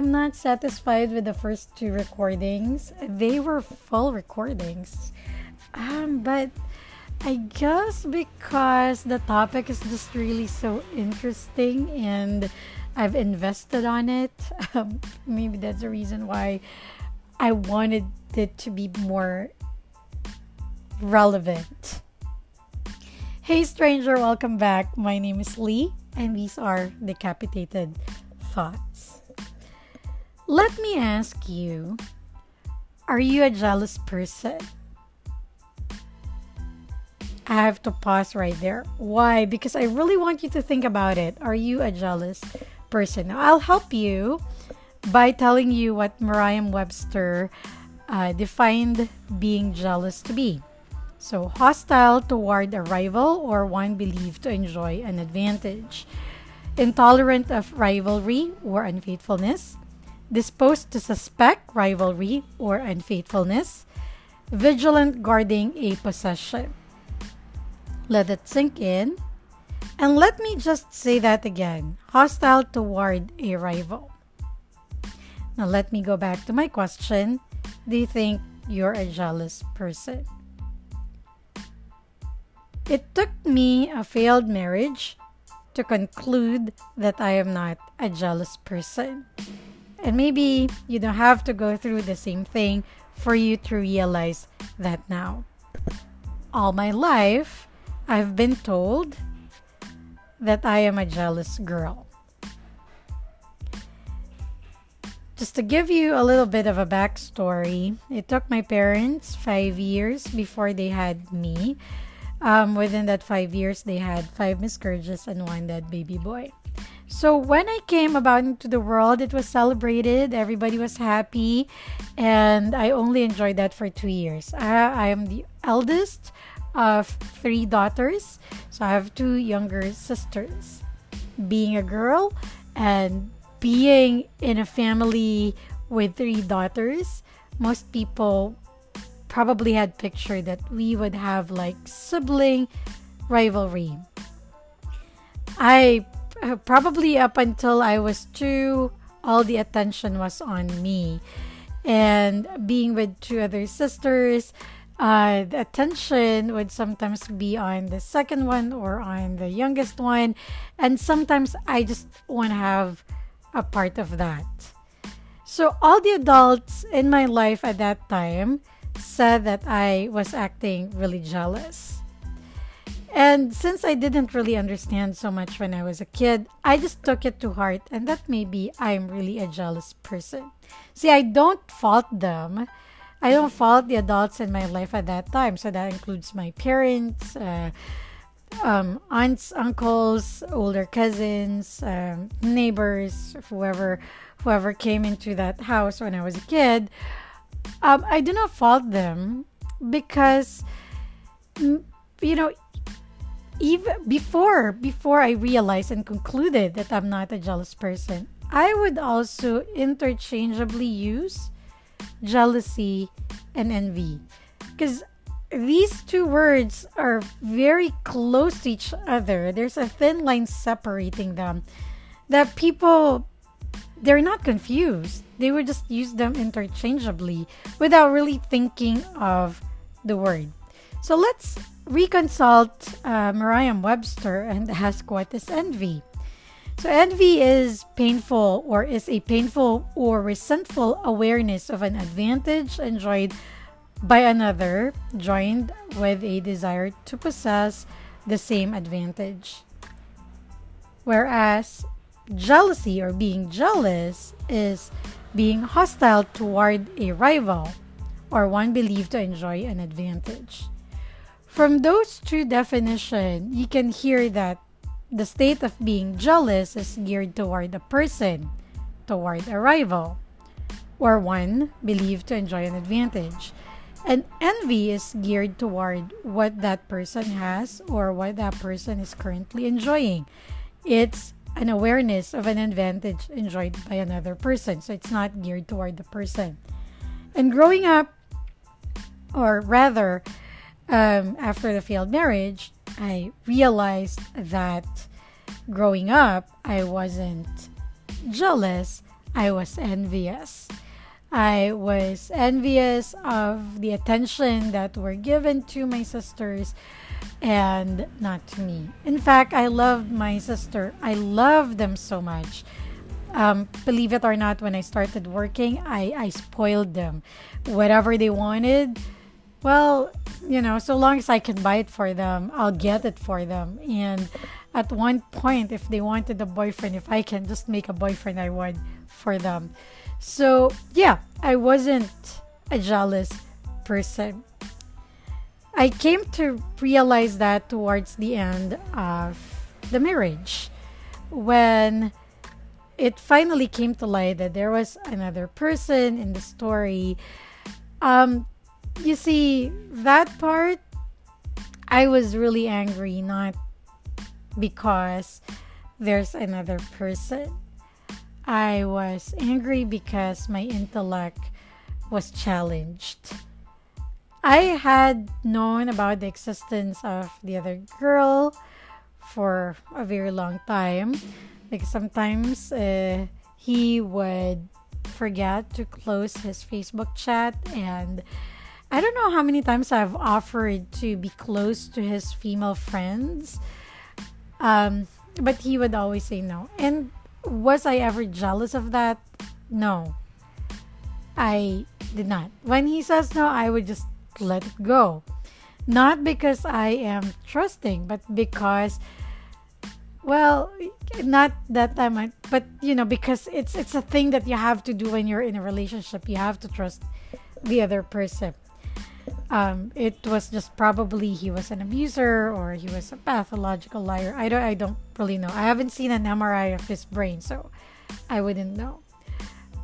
am not satisfied with the first two recordings. They were full recordings. Um, but I guess because the topic is just really so interesting and I've invested on it, um, maybe that's the reason why I wanted it to be more relevant. Hey, stranger, welcome back. My name is Lee, and these are Decapitated Thoughts. Let me ask you Are you a jealous person? I have to pause right there. Why? Because I really want you to think about it. Are you a jealous person? Now, I'll help you by telling you what Merriam Webster uh, defined being jealous to be. So, hostile toward a rival or one believed to enjoy an advantage, intolerant of rivalry or unfaithfulness, disposed to suspect rivalry or unfaithfulness, vigilant guarding a possession. Let it sink in. And let me just say that again hostile toward a rival. Now, let me go back to my question Do you think you're a jealous person? It took me a failed marriage to conclude that I am not a jealous person. And maybe you don't have to go through the same thing for you to realize that now. All my life, I've been told that I am a jealous girl. Just to give you a little bit of a backstory, it took my parents five years before they had me. Um, within that five years, they had five miscarriages and one dead baby boy. So when I came about into the world, it was celebrated. Everybody was happy, and I only enjoyed that for two years. I, I am the eldest of three daughters. So I have two younger sisters. Being a girl and being in a family with three daughters, most people probably had pictured that we would have like sibling rivalry. I probably up until I was two, all the attention was on me. And being with two other sisters, uh, the attention would sometimes be on the second one or on the youngest one. And sometimes I just want to have a part of that. So, all the adults in my life at that time said that I was acting really jealous. And since I didn't really understand so much when I was a kid, I just took it to heart, and that maybe I'm really a jealous person. See, I don't fault them I don't fault the adults in my life at that time. So that includes my parents, uh, um, aunts, uncles, older cousins, um, neighbors, whoever whoever came into that house when I was a kid. Um, I do not fault them because you know even before before I realized and concluded that I'm not a jealous person, I would also interchangeably use jealousy, and envy. Because these two words are very close to each other. There's a thin line separating them that people they're not confused. They would just use them interchangeably without really thinking of the word. So let's reconsult uh, Merriam Webster and ask what is envy. So, envy is painful or is a painful or resentful awareness of an advantage enjoyed by another, joined with a desire to possess the same advantage. Whereas jealousy or being jealous is being hostile toward a rival or one believed to enjoy an advantage. From those two definitions, you can hear that the state of being jealous is geared toward a person, toward a rival, or one believed to enjoy an advantage. And envy is geared toward what that person has or what that person is currently enjoying. It's an awareness of an advantage enjoyed by another person. So it's not geared toward the person. And growing up, or rather, um, after the failed marriage, I realized that growing up, I wasn't jealous. I was envious. I was envious of the attention that were given to my sisters and not to me. In fact, I loved my sister. I loved them so much. Um, believe it or not, when I started working, I, I spoiled them. Whatever they wanted, well, you know, so long as I can buy it for them, I'll get it for them. And at one point, if they wanted a boyfriend, if I can just make a boyfriend, I would for them. So, yeah, I wasn't a jealous person. I came to realize that towards the end of the marriage when it finally came to light that there was another person in the story. Um, you see, that part, I was really angry, not because there's another person. I was angry because my intellect was challenged. I had known about the existence of the other girl for a very long time. Like sometimes uh, he would forget to close his Facebook chat and I don't know how many times I've offered to be close to his female friends. Um, but he would always say no. And was I ever jealous of that? No. I did not. When he says no, I would just let it go. Not because I am trusting, but because well, not that I'm but you know, because it's it's a thing that you have to do when you're in a relationship. You have to trust the other person um, it was just probably he was an abuser or he was a pathological liar. I don't I don't really know. I haven't seen an MRI of his brain, so I wouldn't know.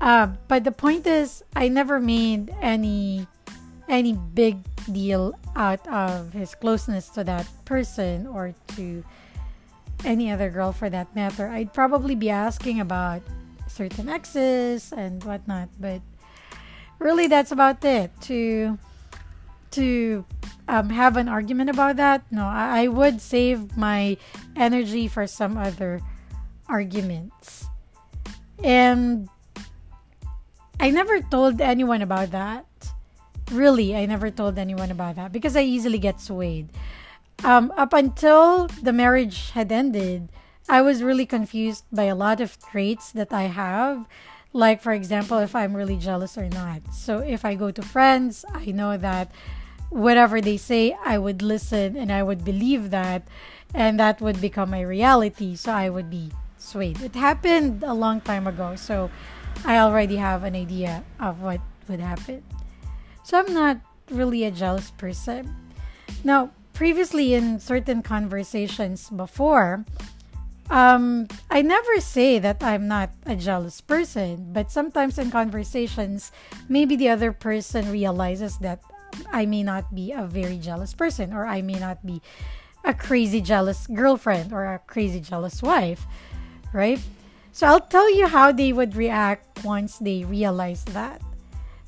Uh, but the point is, I never made any any big deal out of his closeness to that person or to any other girl for that matter. I'd probably be asking about certain exes and whatnot, but really that's about it. To to um, have an argument about that. No, I, I would save my energy for some other arguments. And I never told anyone about that. Really, I never told anyone about that because I easily get swayed. Um, up until the marriage had ended, I was really confused by a lot of traits that I have. Like, for example, if I'm really jealous or not. So, if I go to friends, I know that whatever they say, I would listen and I would believe that, and that would become my reality. So I would be swayed. It happened a long time ago, so I already have an idea of what would happen. So I'm not really a jealous person. Now, previously in certain conversations before, um, I never say that I'm not a jealous person, but sometimes in conversations, maybe the other person realizes that I may not be a very jealous person, or I may not be a crazy jealous girlfriend or a crazy jealous wife, right? So I'll tell you how they would react once they realize that.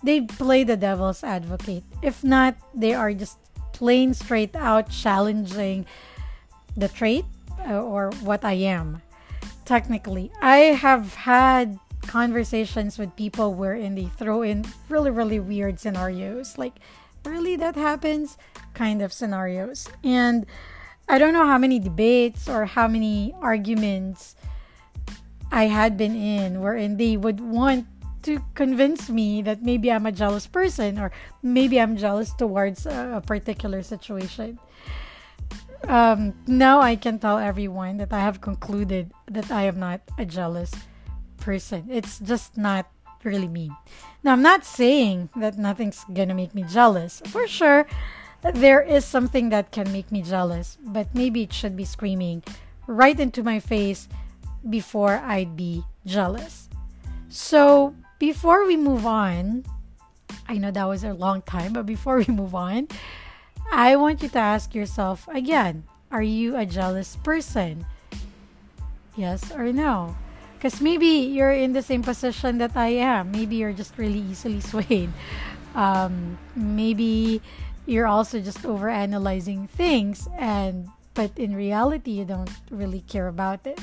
They play the devil's advocate. If not, they are just plain straight out challenging the trait uh, or what I am. Technically, I have had conversations with people wherein they throw in really, really weird scenarios like really that happens kind of scenarios. And I don't know how many debates or how many arguments I had been in wherein they would want to convince me that maybe I'm a jealous person or maybe I'm jealous towards a, particular situation. Um, now I can tell everyone that I have concluded that I am not a jealous person. It's just not really me. Now, I'm not saying that nothing's gonna make me jealous. For sure, there is something that can make me jealous, but maybe it should be screaming right into my face before I'd be jealous. So, before we move on, I know that was a long time, but before we move on, I want you to ask yourself again are you a jealous person? Yes or no? Because maybe you're in the same position that I am. Maybe you're just really easily swayed. Um, maybe you're also just over analyzing things, and but in reality, you don't really care about it.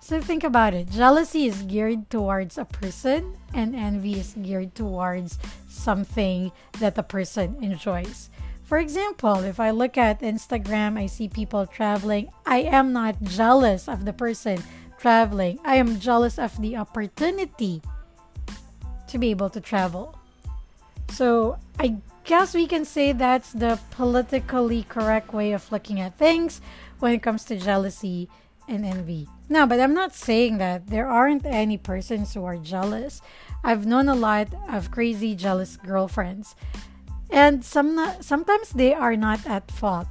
So think about it. Jealousy is geared towards a person, and envy is geared towards something that the person enjoys. For example, if I look at Instagram, I see people traveling. I am not jealous of the person traveling. I am jealous of the opportunity to be able to travel. So I guess we can say that's the politically correct way of looking at things when it comes to jealousy and envy. No, but I'm not saying that there aren't any persons who are jealous. I've known a lot of crazy jealous girlfriends. And some sometimes they are not at fault.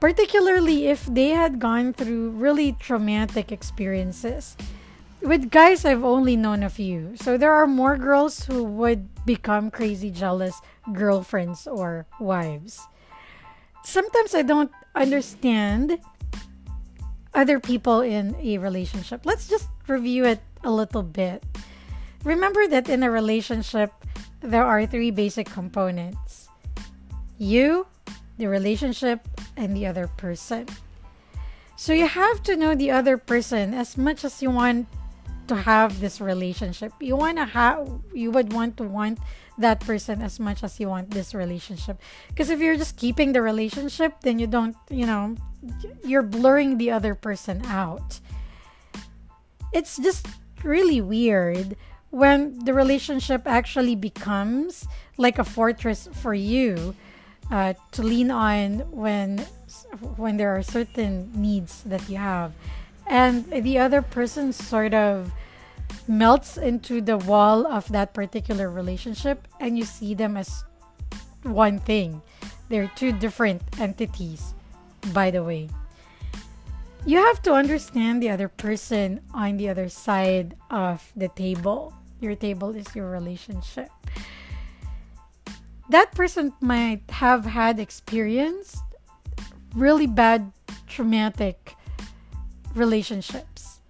Particularly if they had gone through really traumatic experiences. With guys, I've only known a few. So there are more girls who would become crazy jealous girlfriends or wives. Sometimes I don't understand other people in a relationship. Let's just review it a little bit. Remember that in a relationship, there are three basic components you, the relationship, and the other person. So you have to know the other person as much as you want to have this relationship. You want to have you would want to want that person as much as you want this relationship. Because if you're just keeping the relationship, then you don't, you know, you're blurring the other person out. It's just really weird when the relationship actually becomes like a fortress for you uh, to lean on when when there are certain needs that you have and the other person sort of melts into the wall of that particular relationship and you see them as one thing they're two different entities by the way. You have to understand the other person on the other side of the table. Your table is your relationship. That person might have had experienced really bad traumatic relationships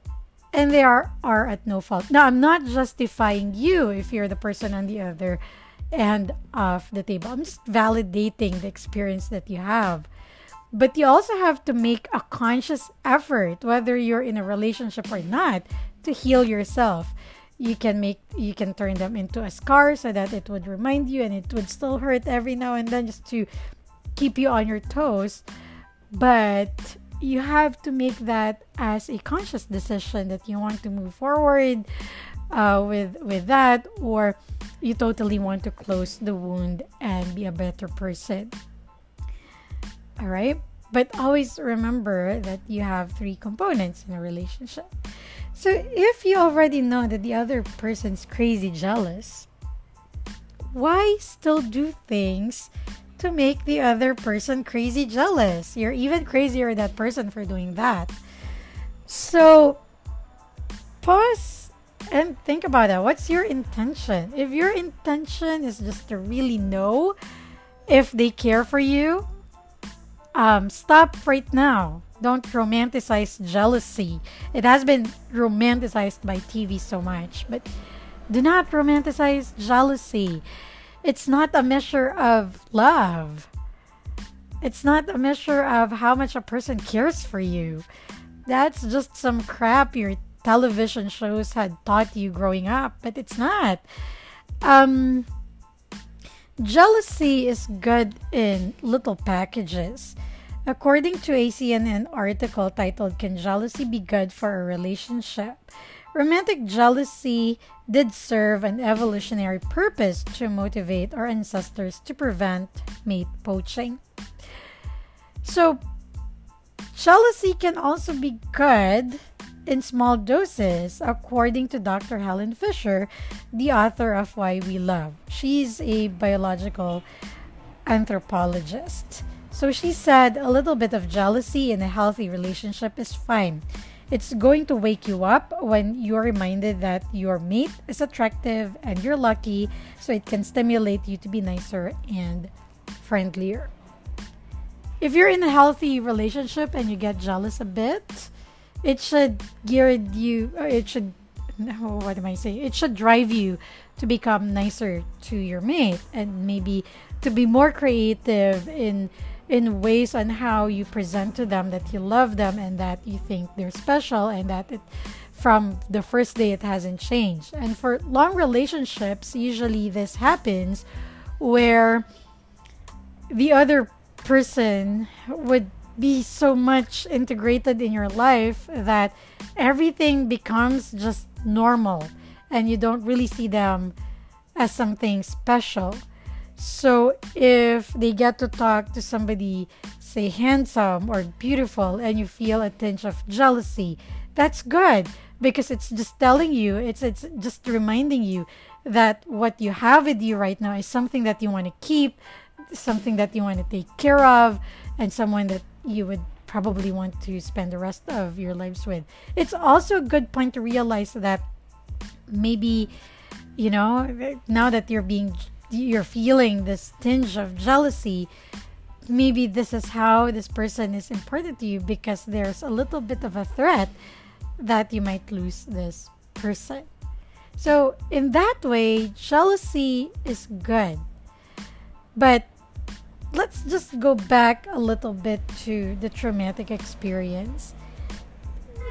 and they are are at no fault. Now, I'm not justifying you if you're the person on the other end of the table. I'm just validating the experience that you have. But you also have to make a conscious effort, whether you're in a relationship or not, to heal yourself. You can make you can turn them into a scar so that it would remind you and it would still hurt every now and then just to keep you on your toes. But you have to make that as a conscious decision that you want to move forward uh, with with that or you totally want to close the wound and be a better person all right? But always remember that you have three components in a relationship. So if you already know that the other person's crazy jealous, why still do things to make the other person crazy jealous? You're even crazier that person for doing that. So pause and think about that. What's your intention? If your intention is just to really know if they care for you, um, stop right now. Don't romanticize jealousy. It has been romanticized by TV so much, but do not romanticize jealousy. It's not a measure of love. It's not a measure of how much a person cares for you. That's just some crap your television shows had taught you growing up, but it's not. Um, Jealousy is good in little packages. According to a CNN article titled Can Jealousy Be Good for a Relationship? Romantic jealousy did serve an evolutionary purpose to motivate our ancestors to prevent mate poaching. So, jealousy can also be good in small doses, according to Dr. Helen Fisher, the author of Why We Love. She's a biological anthropologist. So she said a little bit of jealousy in a healthy relationship is fine. It's going to wake you up when you're reminded that your mate is attractive and you're lucky, so it can stimulate you to be nicer and friendlier. If you're in a healthy relationship and you get jealous a bit, it should gear you uh, it should what am i saying it should drive you to become nicer to your mate and maybe to be more creative in in ways on how you present to them that you love them and that you think they're special and that it from the first day it hasn't changed. And for long relationships, usually this happens where the other person would be so much integrated in your life that everything becomes just normal and you don't really see them as something special. So if they get to talk to somebody, say handsome or beautiful, and you feel a tinge of jealousy, that's good because it's just telling you, it's it's just reminding you that what you have with you right now is something that you want to keep, something that you want to take care of, and someone that you would probably want to spend the rest of your lives with. It's also a good point to realize that maybe, you know, now that you're being you're feeling this tinge of jealousy, maybe this is how this person is important to you because there's a little bit of a threat that you might lose this person. So, in that way, jealousy is good. But let's just go back a little bit to the traumatic experience.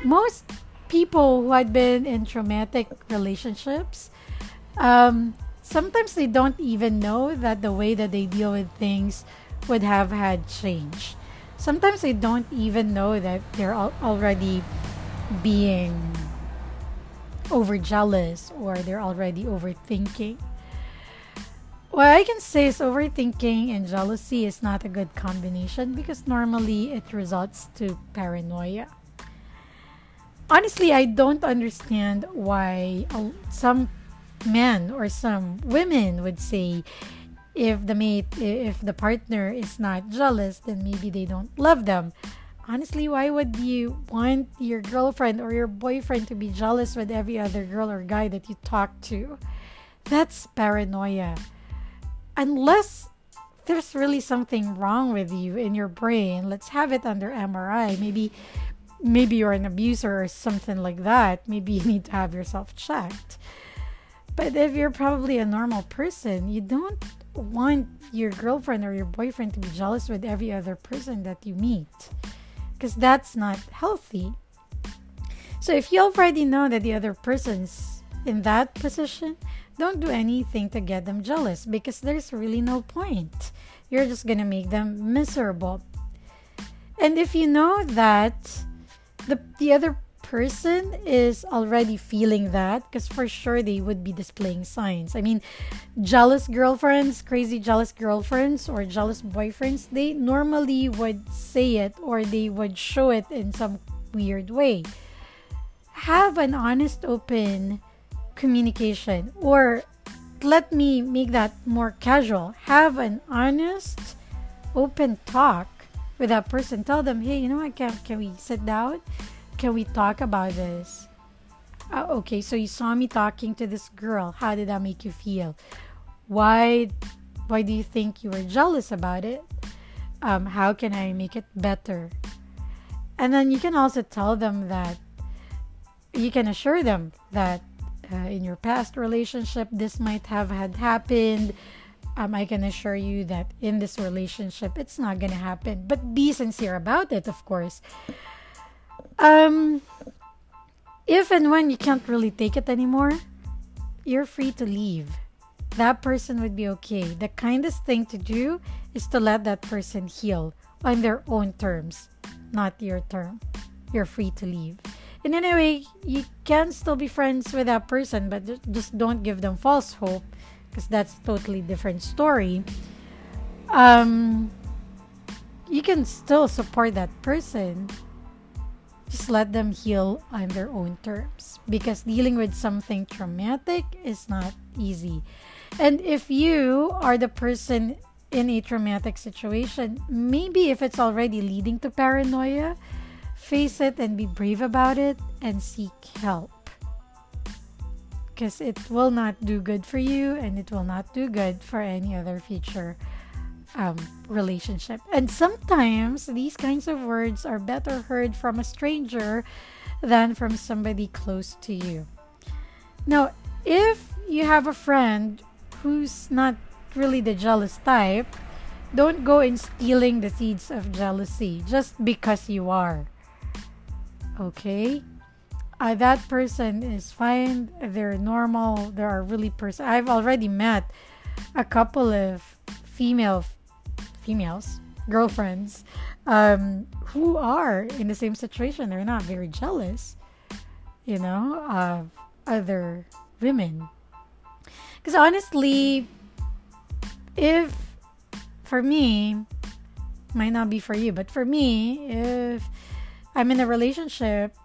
Most people who had been in traumatic relationships, um, sometimes they don't even know that the way that they deal with things would have had changed. Sometimes they don't even know that they're al- already being overjealous or they're already overthinking. What I can say is overthinking and jealousy is not a good combination because normally it results to paranoia. Honestly, I don't understand why some men or some women would say if the mate if the partner is not jealous then maybe they don't love them. Honestly why would you want your girlfriend or your boyfriend to be jealous with every other girl or guy that you talk to? That's paranoia. Unless there's really something wrong with you in your brain let's have it under mri maybe maybe you're an abuser or something like that. Maybe you need to have yourself checked but if you're probably a normal person, you don't want your girlfriend or your boyfriend to be jealous with every other person that you meet because that's not healthy. So if you already know that the other person's in that position, don't do anything to get them jealous because there's really no point. You're just going to make them miserable. And if you know that the the other person is already feeling that because for sure they would be displaying signs. I mean, jealous girlfriends, crazy jealous girlfriends, or jealous boyfriends, they normally would say it or they would show it in some weird way. Have an honest, open communication, or let me make that more casual. Have an honest, open talk with that person. Tell them, hey, you know what? Can, can we sit down? Can we talk about this? Uh, okay, so you saw me talking to this girl. How did that make you feel? Why why do you think you were jealous about it? Um, how can I make it better? And then you can also tell them that you can assure them that uh, in your past relationship this might have had happened. Um, I can assure you that in this relationship it's not gonna happen. But be sincere about it, of course. Um, if and when you can't really take it anymore, you're free to leave. That person would be okay. The kindest thing to do is to let that person heal on their own terms, not your term. You're free to leave. And anyway, you can still be friends with that person, but just don't give them false hope because that's a totally different story. Um, you can still support that person just let them heal on their own terms because dealing with something traumatic is not easy. And if you are the person in a traumatic situation, maybe if it's already leading to paranoia, face it and be brave about it and seek help. Because it will not do good for you and it will not do good for any other future um, relationship. And sometimes these kinds of words are better heard from a stranger than from somebody close to you. Now, if you have a friend who's not really the jealous type, don't go in stealing the seeds of jealousy just because you are. Okay? Uh, that person is fine. They're normal. They are really person. I've already met a couple of female females, girlfriends, um, who are in the same situation. They're not very jealous, you know, of other women. Because honestly, if for me, might not be for you, but for me, if I'm in a relationship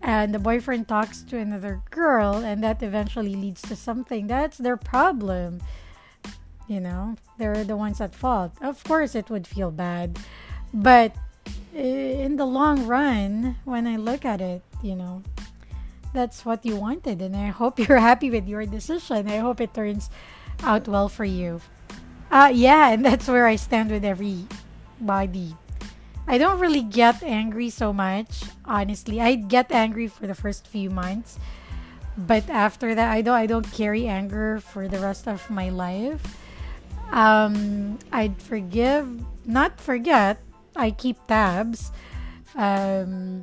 and the boyfriend talks to another girl and that eventually leads to something, that's their problem. You know, they're the ones at fault. Of course, it would feel bad, but in the long run, when I look at it, you know, that's what you wanted, and I hope you're happy with your decision. I hope it turns out well for you. Uh, yeah, and that's where I stand with everybody. I don't really get angry so much, honestly. I get angry for the first few months, but after that, I don't. I don't carry anger for the rest of my life. Um, I'd forgive, not forget. I keep tabs, um,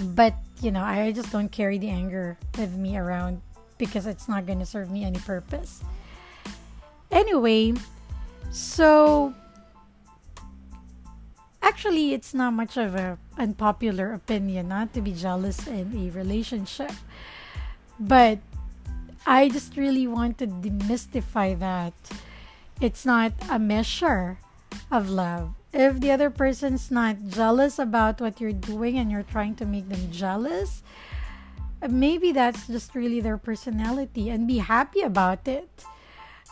but you know, I just don't carry the anger with me around because it's not going to serve me any purpose. Anyway, so actually it's not much of a unpopular opinion not to be jealous in a relationship. But I just really want to demystify that it's not a measure of love if the other person's not jealous about what you're doing and you're trying to make them jealous, maybe that's just really their personality and be happy about it.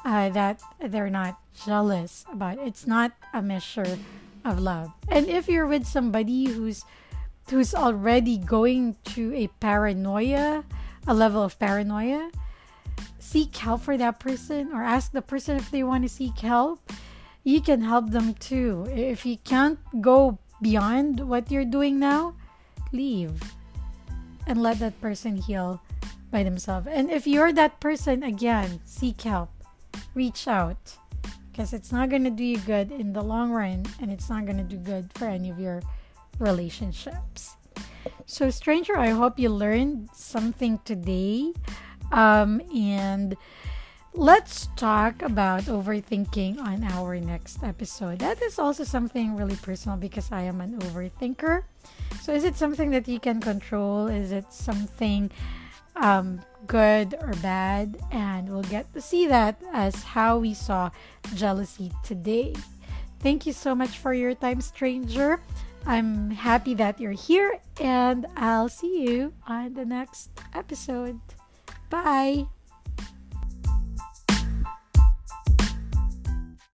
Uh, that they're not jealous about it. It's not a measure of love. And if you're with somebody who's who's already going to a paranoia, a level of paranoia, seek help for that person or ask the person if they want to seek help you can help them too. If you can't go beyond what you're doing now, leave and let that person heal by themselves. And if you're that person, again, seek help, reach out because it's not going to do you good in the long run and it's not going to do good for any of your relationships. So, stranger, I hope you learned something today. Um, and let's talk about overthinking on our next episode. That is also something really personal because I am an overthinker. So, is it something that you can control? Is it something um, good or bad? And we'll get to see that as how we saw jealousy today. Thank you so much for your time, stranger. I'm happy that you're here, and I'll see you on the next episode. Bye.